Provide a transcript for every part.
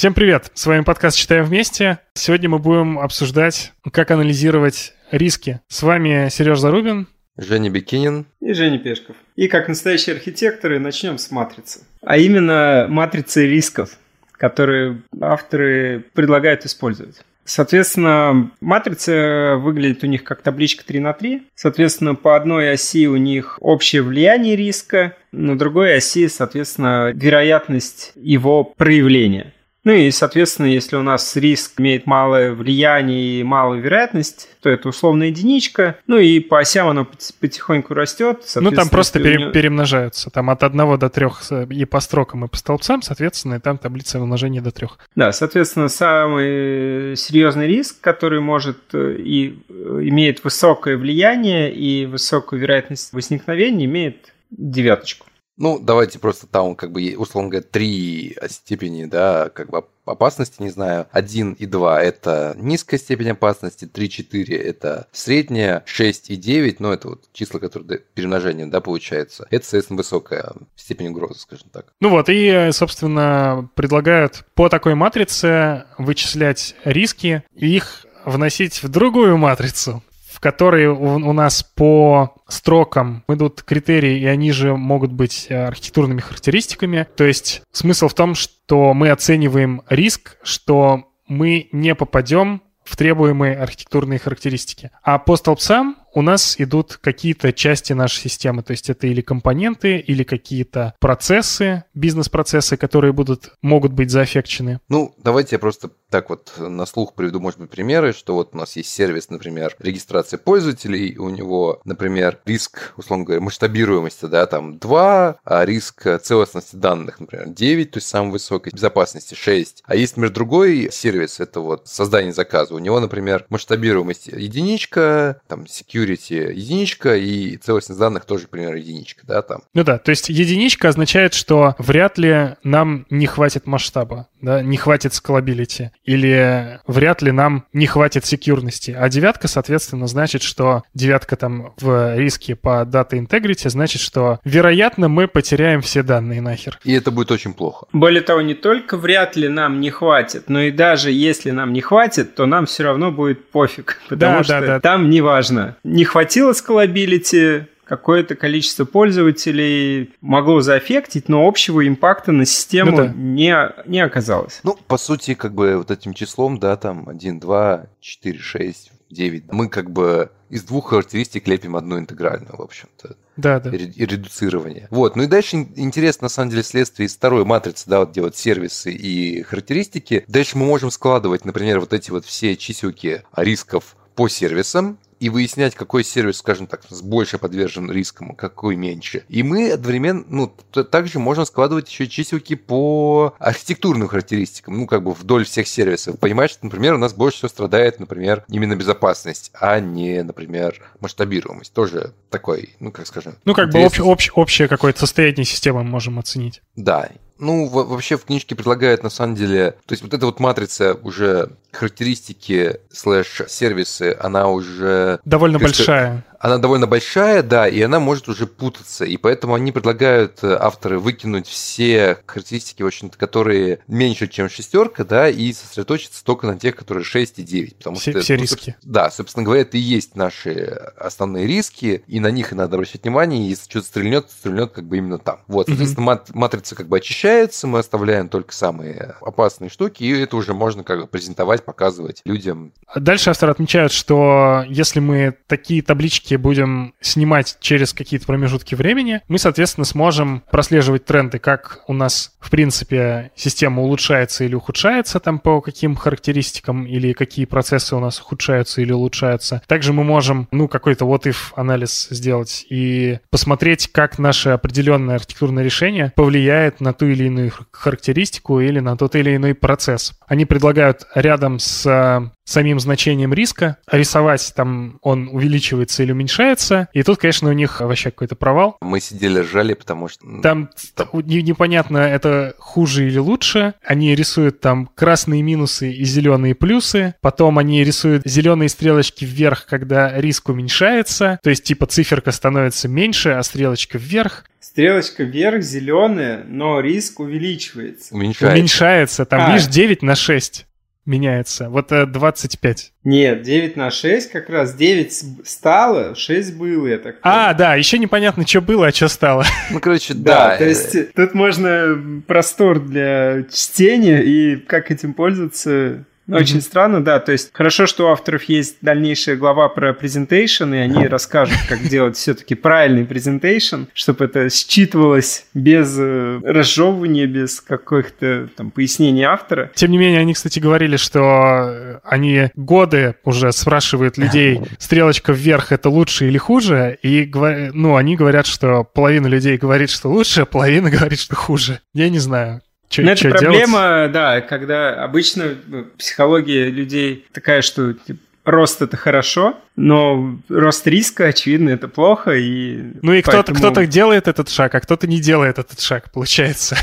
Всем привет! С вами подкаст «Читаем вместе». Сегодня мы будем обсуждать, как анализировать риски. С вами Сереж Зарубин. Женя Бекинин. И Женя Пешков. И как настоящие архитекторы начнем с матрицы. А именно матрицы рисков, которые авторы предлагают использовать. Соответственно, матрица выглядит у них как табличка 3 на 3. Соответственно, по одной оси у них общее влияние риска, на другой оси, соответственно, вероятность его проявления. Ну и, соответственно, если у нас риск имеет малое влияние и малую вероятность, то это условно единичка. Ну и по осям оно потихоньку растет. Ну там просто пере, него... перемножаются. Там от 1 до 3 и по строкам, и по столбцам, соответственно, и там таблица умножения до 3. Да, соответственно, самый серьезный риск, который может э, и э, имеет высокое влияние и высокую вероятность возникновения, имеет девяточку. Ну, давайте просто там, как бы, условно говоря, три степени, да, как бы опасности, не знаю. Один и два это низкая степень опасности, 3-4 это средняя, 6 и 9, ну, это вот числа, которые перемножение, да, получается. Это, соответственно, высокая степень угрозы, скажем так. Ну вот, и, собственно, предлагают по такой матрице вычислять риски и их вносить в другую матрицу в которой у, нас по строкам идут критерии, и они же могут быть э, архитектурными характеристиками. То есть смысл в том, что мы оцениваем риск, что мы не попадем в требуемые архитектурные характеристики. А по столбцам у нас идут какие-то части нашей системы, то есть это или компоненты, или какие-то процессы, бизнес-процессы, которые будут, могут быть заэффекчены. Ну, давайте я просто так вот на слух приведу, может быть, примеры, что вот у нас есть сервис, например, регистрации пользователей, у него, например, риск, условно говоря, масштабируемости, да, там 2, а риск целостности данных, например, 9, то есть самой высокой безопасности 6. А есть, например, другой сервис, это вот создание заказа, у него, например, масштабируемость единичка, там, security единичка и целостность данных тоже, примерно, единичка, да, там. Ну да, то есть единичка означает, что вряд ли нам не хватит масштаба, да, не хватит скалабилити, или вряд ли нам не хватит секьюрности. А девятка, соответственно, значит, что девятка там в риске по Data Integrity, значит, что вероятно мы потеряем все данные нахер. И это будет очень плохо. Более того, не только вряд ли нам не хватит, но и даже если нам не хватит, то нам все равно будет пофиг, потому да, что да, да. там не важно, не хватило скалабилити, какое-то количество пользователей могло заэффектить, но общего импакта на систему ну, да. не, не оказалось. Ну, по сути, как бы вот этим числом, да, там 1, 2, 4, 6, 9, мы как бы из двух характеристик лепим одну интегральную, в общем-то. Да, да. И редуцирование. Вот. Ну и дальше интересно, на самом деле, следствие из второй матрицы, да, вот делать сервисы и характеристики. Дальше мы можем складывать, например, вот эти вот все чиселки рисков по сервисам, и выяснять, какой сервис, скажем так, больше подвержен рискам, а какой меньше. И мы одновременно, ну, также можем складывать еще чиселки по архитектурным характеристикам, ну, как бы вдоль всех сервисов. Понимаешь, что, например, у нас больше всего страдает, например, именно безопасность, а не, например, масштабируемость. Тоже такой, ну, как скажем... Ну, как бы общ, общ, общее какое-то состояние системы мы можем оценить. Да. Ну, вообще в книжке предлагают, на самом деле, то есть вот эта вот матрица уже характеристики слэш-сервисы, она уже... Довольно большая она довольно большая, да, и она может уже путаться. И поэтому они предлагают э, авторы выкинуть все характеристики, в общем-то, которые меньше, чем шестерка, да, и сосредоточиться только на тех, которые 6 и 9. Потому все, что, все ну, риски. Да, собственно говоря, это и есть наши основные риски, и на них и надо обращать внимание, и если что-то стрельнет, стрельнет как бы именно там. Вот, соответственно, mm-hmm. матрица как бы очищается, мы оставляем только самые опасные штуки, и это уже можно как бы презентовать, показывать людям. Дальше авторы отмечают, что если мы такие таблички ролики будем снимать через какие-то промежутки времени, мы, соответственно, сможем прослеживать тренды, как у нас, в принципе, система улучшается или ухудшается, там по каким характеристикам, или какие процессы у нас ухудшаются или улучшаются. Также мы можем, ну, какой-то вот if анализ сделать и посмотреть, как наше определенное архитектурное решение повлияет на ту или иную характеристику или на тот или иной процесс. Они предлагают рядом с самим значением риска. Рисовать там он увеличивается или уменьшается. И тут, конечно, у них вообще какой-то провал. Мы сидели ржали, потому что... Там непонятно, это хуже или лучше. Они рисуют там красные минусы и зеленые плюсы. Потом они рисуют зеленые стрелочки вверх, когда риск уменьшается. То есть, типа, циферка становится меньше, а стрелочка вверх. Стрелочка вверх зеленая, но риск увеличивается. Уменьшается. Уменьшается. Там, а. видишь, 9 на 6 меняется. Вот 25. Э, Нет, 9 на 6 как раз. 9 стало, 6 было, я так А, да, еще непонятно, что было, а что стало. Ну, короче, да. Да, то есть тут можно простор для чтения и как этим пользоваться очень mm-hmm. странно, да. То есть хорошо, что у авторов есть дальнейшая глава про презентейшн, и они расскажут, как делать все-таки правильный презентейшн, чтобы это считывалось без э, разжевывания, без каких-то там пояснений автора. Тем не менее, они, кстати, говорили, что они годы уже спрашивают людей, стрелочка вверх это лучше или хуже, и ну, они говорят, что половина людей говорит, что лучше, а половина говорит, что хуже. Я не знаю. Чё, Но это проблема, делать? да, когда обычно ну, психология людей такая, что типа, рост это хорошо, но рост риска, очевидно, это плохо. И ну и поэтому... кто-то, кто-то делает этот шаг, а кто-то не делает этот шаг, получается.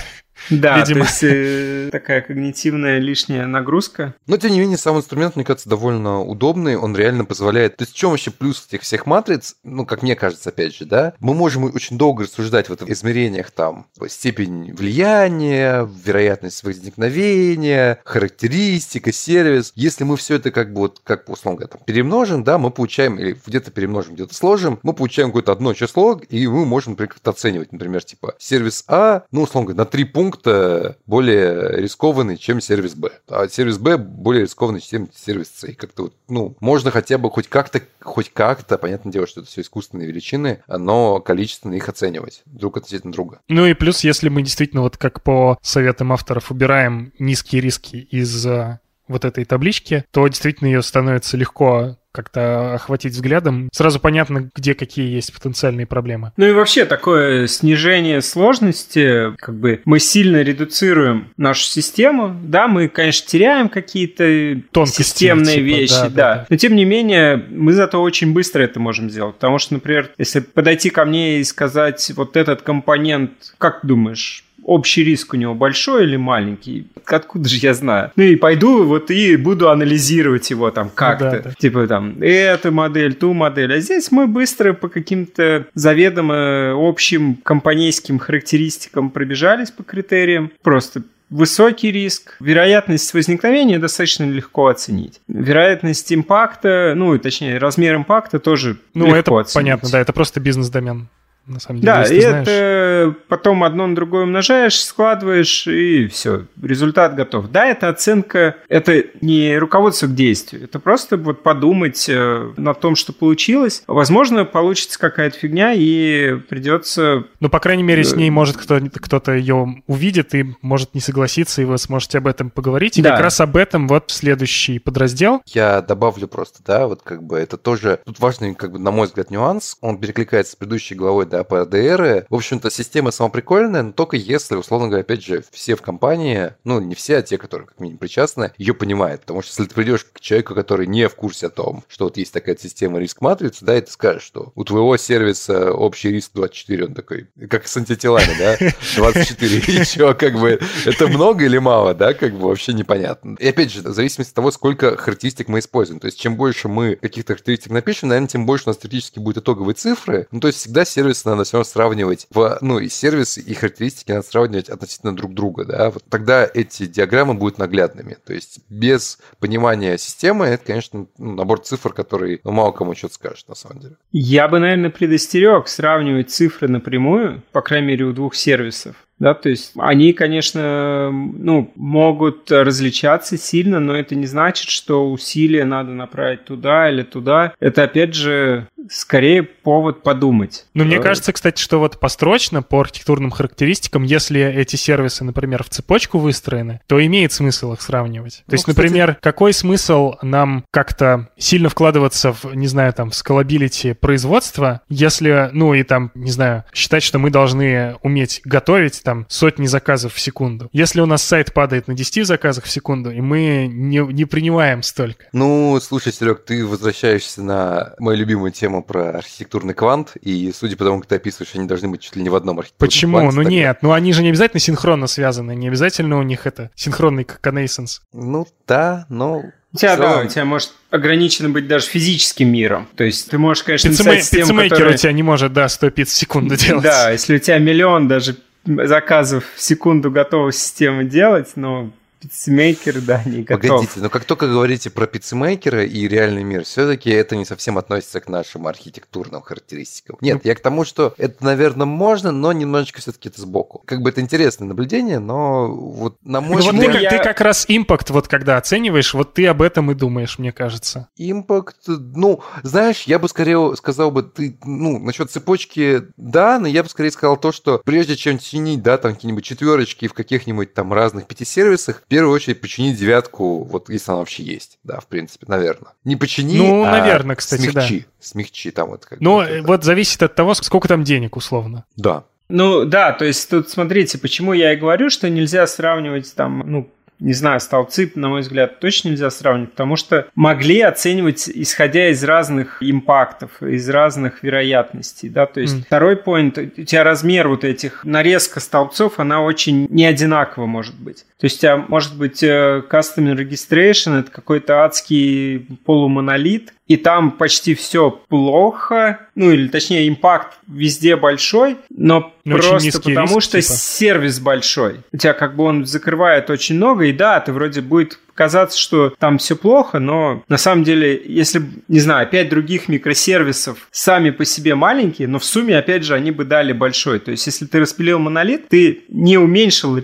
Да, Видимо. то есть э, такая когнитивная лишняя нагрузка. Но, тем не менее, сам инструмент, мне кажется, довольно удобный, он реально позволяет... То есть в чем вообще плюс этих всех матриц, ну, как мне кажется, опять же, да, мы можем очень долго рассуждать в этом измерениях там степень влияния, вероятность возникновения, характеристика, сервис. Если мы все это как бы вот, как условно говоря, там, перемножим, да, мы получаем, или где-то перемножим, где-то сложим, мы получаем какое-то одно число, и мы можем, например, как-то оценивать, например, типа сервис А, ну, условно говоря, на три пункта пункта более рискованный, чем сервис Б. А сервис Б более рискованный, чем сервис С. И как-то вот, ну, можно хотя бы хоть как-то, хоть как-то, понятное дело, что это все искусственные величины, но количественно их оценивать друг относительно друга. Ну и плюс, если мы действительно вот как по советам авторов убираем низкие риски из э, вот этой таблички, то действительно ее становится легко как-то охватить взглядом, сразу понятно, где какие есть потенциальные проблемы. Ну и вообще такое снижение сложности, как бы мы сильно редуцируем нашу систему, да, мы, конечно, теряем какие-то Тонкости, системные типа, вещи, да, да, да, но тем не менее мы зато очень быстро это можем сделать, потому что, например, если подойти ко мне и сказать вот этот компонент, как думаешь, общий риск у него большой или маленький, откуда же я знаю? Ну и пойду вот и буду анализировать его там как-то. Ну, да, да. Типа там, эту модель, ту модель. А здесь мы быстро по каким-то заведомо общим компанейским характеристикам пробежались по критериям. Просто высокий риск, вероятность возникновения достаточно легко оценить. Вероятность импакта, ну, точнее, размер импакта тоже ну, легко это оценить. понятно, да, это просто бизнес-домен на самом деле. Да, и это потом одно на другое умножаешь, складываешь, и все, результат готов. Да, это оценка, это не руководство к действию, это просто вот подумать э, на том, что получилось. Возможно, получится какая-то фигня, и придется... Ну, по крайней мере, с ней может кто-то, кто-то ее увидит и может не согласиться, и вы сможете об этом поговорить. И да. как раз об этом вот следующий подраздел. Я добавлю просто, да, вот как бы это тоже... Тут важный, как бы, на мой взгляд, нюанс. Он перекликается с предыдущей главой, да, да, по ADR. В общем-то, система сама прикольная, но только если, условно говоря, опять же, все в компании, ну, не все, а те, которые как минимум причастны, ее понимают. Потому что если ты придешь к человеку, который не в курсе о том, что вот есть такая система риск-матрицы, да, и ты скажешь, что у твоего сервиса общий риск 24, он такой, как с антителами, да, 24, и что, как бы, это много или мало, да, как бы вообще непонятно. И опять же, в зависимости от того, сколько характеристик мы используем. То есть, чем больше мы каких-то характеристик напишем, наверное, тем больше у нас теоретически будет итоговые цифры. Ну, то есть, всегда сервис надо все равно сравнивать, в, ну, и сервисы, и характеристики надо сравнивать относительно друг друга, да, вот тогда эти диаграммы будут наглядными. То есть без понимания системы это, конечно, ну, набор цифр, который ну, мало кому что-то скажет, на самом деле. Я бы, наверное, предостерег сравнивать цифры напрямую, по крайней мере, у двух сервисов. Да, то есть они, конечно, ну, могут различаться сильно, но это не значит, что усилия надо направить туда или туда. Это, опять же, скорее повод подумать. Ну, мне кажется, кстати, что вот построчно по архитектурным характеристикам, если эти сервисы, например, в цепочку выстроены, то имеет смысл их сравнивать. То ну, есть, кстати... например, какой смысл нам как-то сильно вкладываться в, не знаю, там, в скалабилити производства, если, ну, и там, не знаю, считать, что мы должны уметь готовить там сотни заказов в секунду. Если у нас сайт падает на 10 заказах в секунду, и мы не, не принимаем столько. Ну, слушай, Серег, ты возвращаешься на мою любимую тему про архитектурный квант, и судя по тому, как ты описываешь, они должны быть чуть ли не в одном архитектурном Почему? кванте, ну тогда- нет, ну они же не обязательно синхронно связаны, не обязательно у них это синхронный коннейсенс. Ну да, но... У тебя, да, у тебя может ограничено быть даже физическим миром. То есть ты можешь, конечно, Пиццемей- написать систему, Пиццемейкер которая- у тебя не может, да, 100 пиц в секунду делать. Да, если у тебя миллион даже заказов в секунду готова система делать, но пиццемейкер, да, не готов. Погодите, но как только говорите про пиццемейкера и реальный мир, все-таки это не совсем относится к нашим архитектурным характеристикам. Нет, я к тому, что это, наверное, можно, но немножечко все-таки это сбоку. Как бы это интересное наблюдение, но вот на мой Ну вот ты, взгляд, как, я- ты как раз импакт, вот когда оцениваешь, вот ты об этом и думаешь, мне кажется. импакт, ну, знаешь, я бы скорее сказал бы, ты, ну, насчет цепочки, да, но я бы скорее сказал то, что прежде чем чинить, да, там какие-нибудь четверочки в каких-нибудь там разных пятисервисах, в первую очередь починить девятку, вот если она вообще есть, да, в принципе, наверное. Не почини, Ну, а наверное, кстати, да. смягчи, смягчи там вот как э, это. вот зависит от того, сколько там денег, условно. Да. Ну да, то есть тут смотрите, почему я и говорю, что нельзя сравнивать там, ну, не знаю, столбцы, на мой взгляд, точно нельзя сравнивать, потому что могли оценивать, исходя из разных импактов, из разных вероятностей, да, то есть Мгм. второй поинт, у тебя размер вот этих, нарезка столбцов, она очень не одинакова может быть. То есть у тебя может быть э, Custom Registration, это какой-то адский полумонолит, и там почти все плохо, ну или точнее импакт везде большой, но очень просто потому риск, что типа. сервис большой. У тебя как бы он закрывает очень много, и да, ты вроде будет казаться, что там все плохо, но на самом деле, если, не знаю, пять других микросервисов сами по себе маленькие, но в сумме, опять же, они бы дали большой. То есть, если ты распилил монолит, ты не уменьшил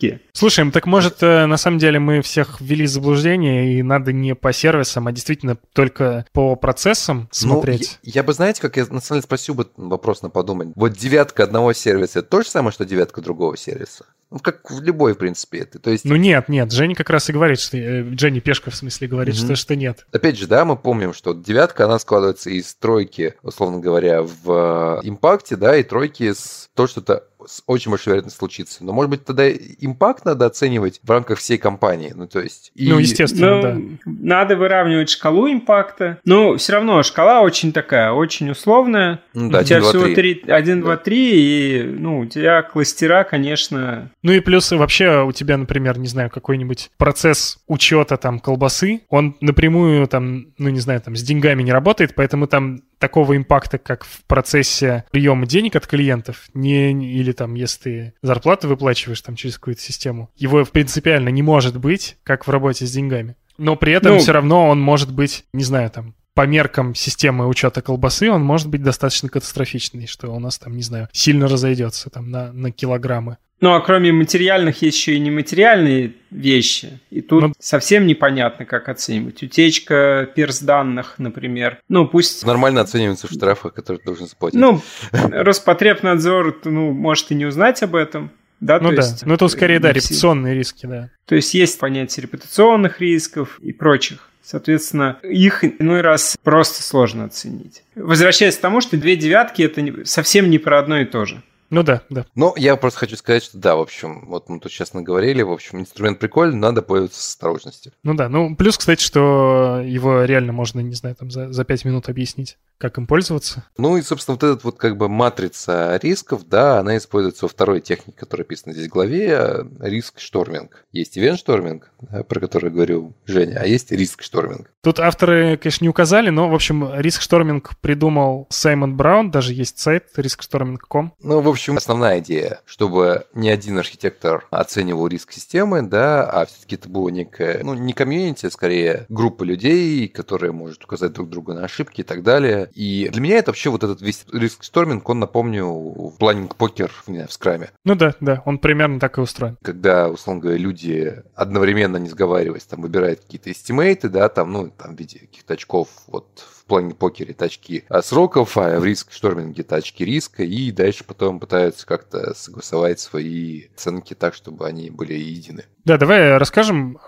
риски. Слушай, так может, э, на самом деле мы всех ввели в заблуждение, и надо не по сервисам, а действительно только по процессам смотреть? Ну, я, я бы, знаете, как я на самом деле спросил бы вопрос на подумать. Вот девятка одного сервиса, это то же самое, что девятка другого сервиса? Ну, как в любой, в принципе, это. То есть, Ну нет, нет, Женя как раз и говорит, что... э, Дженни Пешка, в смысле, говорит, Мгм. что, что нет. Опять же, да, мы помним, что девятка, она складывается из тройки, условно говоря, в э, импакте, да, и тройки с то, что это с очень большой вероятностью случится. Но, может быть, тогда импакт надо оценивать в рамках всей компании. Ну, то есть... и- Ну, естественно, Ну, да. надо выравнивать шкалу импакта. Но все равно шкала очень такая, очень условная. Ну, да, у тебя 1, 2, всего 3. 3, 1, 2, 3, и ну, у тебя кластера, конечно, Ну и плюс вообще у тебя, например, не знаю, какой-нибудь процесс учета там колбасы, он напрямую там, ну не знаю, там с деньгами не работает, поэтому там такого импакта, как в процессе приема денег от клиентов, не- или там, если ты зарплату выплачиваешь там через какую-то систему, его принципиально не может быть, как в работе с деньгами. Но при этом Ну- все равно он может быть, не знаю, там, по меркам системы учета колбасы, он может быть достаточно катастрофичный, что у нас там, не знаю, сильно разойдется там на, на килограммы. Ну, а кроме материальных есть еще и нематериальные вещи. И тут Ну- совсем непонятно, как оценивать. Утечка перс данных, например. Ну, пусть... Нормально оцениваются в штрафах, которые ты должен заплатить. Ну, Роспотребнадзор, ну, может и не узнать об этом. Да, Ну то да, есть, ну это скорее, да, репутационные риски, да. То есть есть понятие репутационных рисков и прочих. Соответственно, их иной раз просто сложно оценить. Возвращаясь к тому, что две девятки это совсем не про одно и то же. Ну да, да. Но я просто хочу сказать, что да, в общем, вот мы тут сейчас наговорили, в общем, инструмент прикольный, надо пользоваться с осторожностью. Ну да, ну плюс, кстати, что его реально можно, не знаю, там за, за 5 минут объяснить, как им пользоваться. Ну и, собственно, вот этот вот как бы матрица рисков, да, она используется во второй технике, которая описана здесь в главе, risk storming. Есть event storming, да, про который говорил Женя, а есть risk storming. Тут авторы, конечно, не указали, но, в общем, risk storming придумал Саймон Браун, даже есть сайт riskstorming.com. Ну, в общем, основная идея, чтобы не один архитектор оценивал риск системы, да, а все-таки это было некое, ну, не комьюнити, а скорее группа людей, которые может указать друг другу на ошибки и так далее. И для меня это вообще вот этот весь risk storming, он напомнил planning poker не знаю, в скраме. Ну да, да, он примерно так и устроен. когда, условно говоря, люди одновременно не сговариваясь, там выбирают какие-то эстимейты, да, там, ну, там в виде каких-то очков, вот в плане покере это очки а, сроков, а в риск шторминге это очки риска, и дальше потом пытаются как-то согласовать свои оценки так, чтобы они были едины. Да, давай расскажем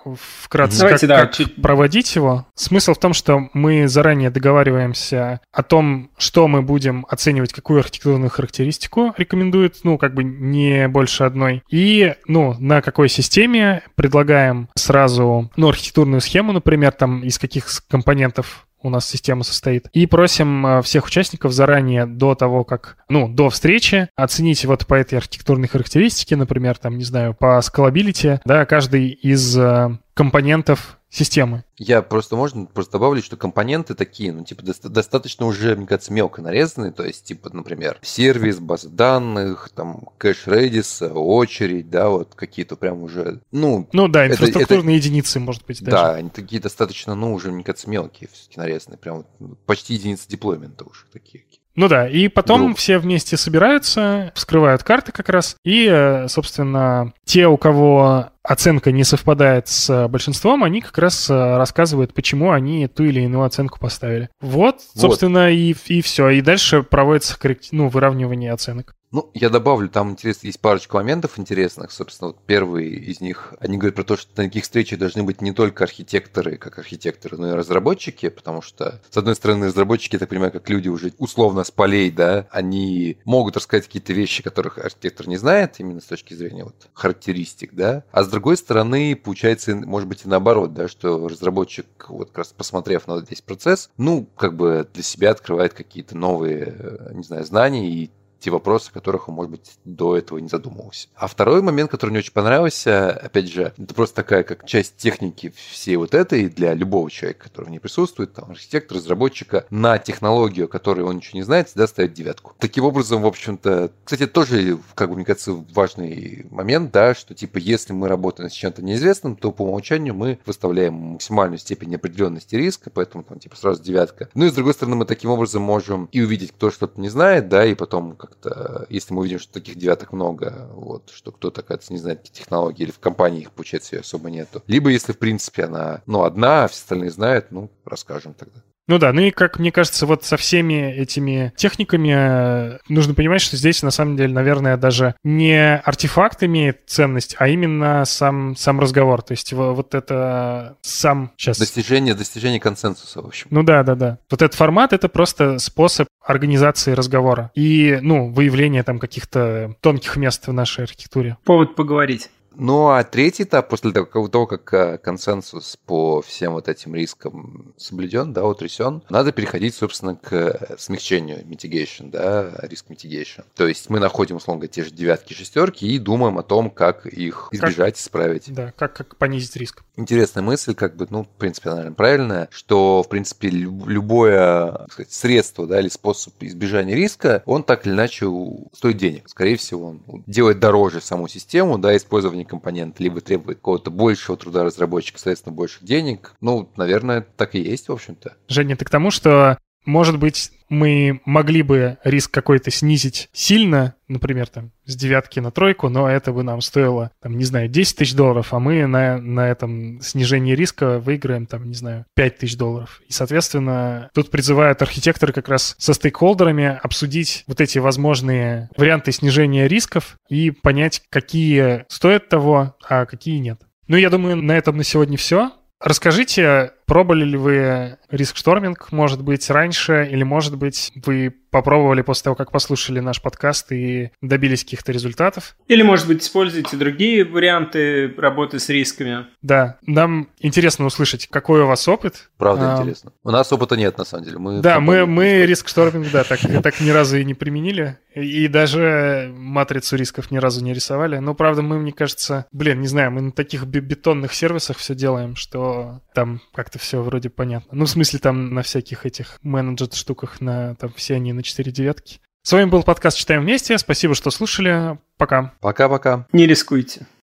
вкратце, Давайте, как, да, как чуть- проводить его. Смысл в том, что мы заранее договариваемся о том, что мы будем оценивать, какую архитектурную характеристику рекомендует, ну, как бы не больше одной. И, ну, на какой системе предлагаем сразу, ну, архитектурную схему, например, там, из каких компонентов у нас система состоит. И просим э, всех участников заранее до того, как, ну, до встречи оценить вот по этой архитектурной характеристике, например, там, не знаю, по scalability, да, каждый из э, компонентов системы. Я просто, можно, просто добавлю, что компоненты такие, ну, типа, доста- достаточно уже, мне кажется, мелко нарезанные, то есть, типа, например, сервис, база данных, там, кэш Redis, очередь, да, вот какие-то прям уже, ну, Ну да, Это- инфраструктурные единицы, может быть, даже. да, они такие достаточно, ну, уже, мне кажется, мелкие все-таки нарезанные, прям почти единицы deployment а уже такие. Ну да, и потом Групп. все вместе собираются, вскрывают карты как раз, и, э, собственно, те, у кого оценка не совпадает с большинством, они как раз э, рассказывают, почему они ту или иную оценку поставили. Вот, Вот. собственно, и, и все. И дальше проводится коррект... ну, выравнивание оценок. Ну, я добавлю, там интересно, есть парочка моментов интересных. Собственно, вот первый из них, они говорят про то, что на таких встречах должны быть не только архитекторы, как архитекторы, но и разработчики, потому что, с одной стороны, разработчики, я так понимаю, как люди уже условно с полей, да, они могут рассказать какие-то вещи, которых архитектор не знает, именно с точки зрения вот характеристик, да. А с другой стороны, получается, может быть, и наоборот, да, что разработчик, вот как раз посмотрев на весь процесс, ну, как бы для себя открывает какие-то новые, э, не знаю, знания и те вопросы, о которых он, может быть, до этого не задумывался. А второй момент, который мне очень понравился, опять же, это просто такая как часть техники всей вот этой для любого человека, который в ней присутствует, там, архитектор, разработчика, на технологию, о которой он ничего не знает, всегда ставит девятку. Таким образом, в общем-то, кстати, тоже, как бы, мне кажется, важный момент, да, что, типа, если мы работаем с чем-то неизвестным, то по умолчанию мы выставляем максимальную степень определенности риска, поэтому там, типа, сразу девятка. Ну и, с другой стороны, мы таким образом можем и увидеть, кто что-то не знает, да, и потом как-то, если мы увидим, что таких девяток много, вот, что кто-то, оказывается, не знает какие технологии, или в компании их, получается, ее особо нету. Либо, если, в принципе, она, ну, одна, а все остальные знают, ну, расскажем тогда. Ну да, ну и как мне кажется, вот со всеми этими техниками э, нужно понимать, что здесь на самом деле, наверное, даже не артефакт имеет ценность, а именно сам, сам разговор. То есть во- вот это сам сейчас... Достижение, достижение консенсуса, в общем. Ну да, да, да. Вот этот формат — это просто способ организации разговора и, ну, выявления там каких-то тонких мест в нашей архитектуре. Повод поговорить. Ну, а третий этап, после того, как э, консенсус по всем вот этим рискам соблюден, да, утрясен, надо переходить, собственно, к э, смягчению, mitigation, да, риск mitigation. То есть мы находим, условно говоря, те же девятки, шестерки и думаем о том, как их избежать, исправить. Да, как, как понизить риск. Интересная мысль, как бы, ну, в принципе, наверное, правильная, что, в принципе, люб- любое сказать, средство, да, или способ избежания риска, он так или иначе стоит денег. Скорее всего, он делает дороже саму систему, да, использование компонента, либо требует какого-то большего труда разработчика, соответственно, больших денег. Ну, наверное, так и есть, в общем-то. Женя, ты к тому, что, может быть, мы могли бы риск какой-то снизить сильно, например, там, с девятки на тройку, но это бы нам стоило, там, не знаю, 10 тысяч долларов, а мы на, на этом снижении риска выиграем, там, не знаю, 5 тысяч долларов. И, соответственно, тут призывают архитекторы как раз со стейкхолдерами обсудить вот эти возможные варианты снижения рисков и понять, какие стоят того, а какие нет. Ну, я думаю, на этом на сегодня все. Расскажите, пробовали ли вы риск-шторминг, может быть, раньше, или, может быть, вы попробовали после того, как послушали наш подкаст и добились каких-то результатов? Или, может быть, используете другие варианты работы с рисками. Да, нам интересно услышать, какой у вас опыт. Правда А, интересно. У нас опыта нет, на самом деле. Мы Да, мы, мы риск-шторминг, да, так, так ни разу и не применили. И даже матрицу рисков ни разу не рисовали. Но, правда, мы, мне кажется, блин, не знаю, мы на таких бе- бетонных сервисах все делаем, что там как-то все вроде понятно. Ну, в смысле, там на всяких этих менеджер штуках, на, там все они на 4 девятки. С вами был подкаст «Читаем вместе». Спасибо, что слушали. Пока. Пока-пока. Не рискуйте.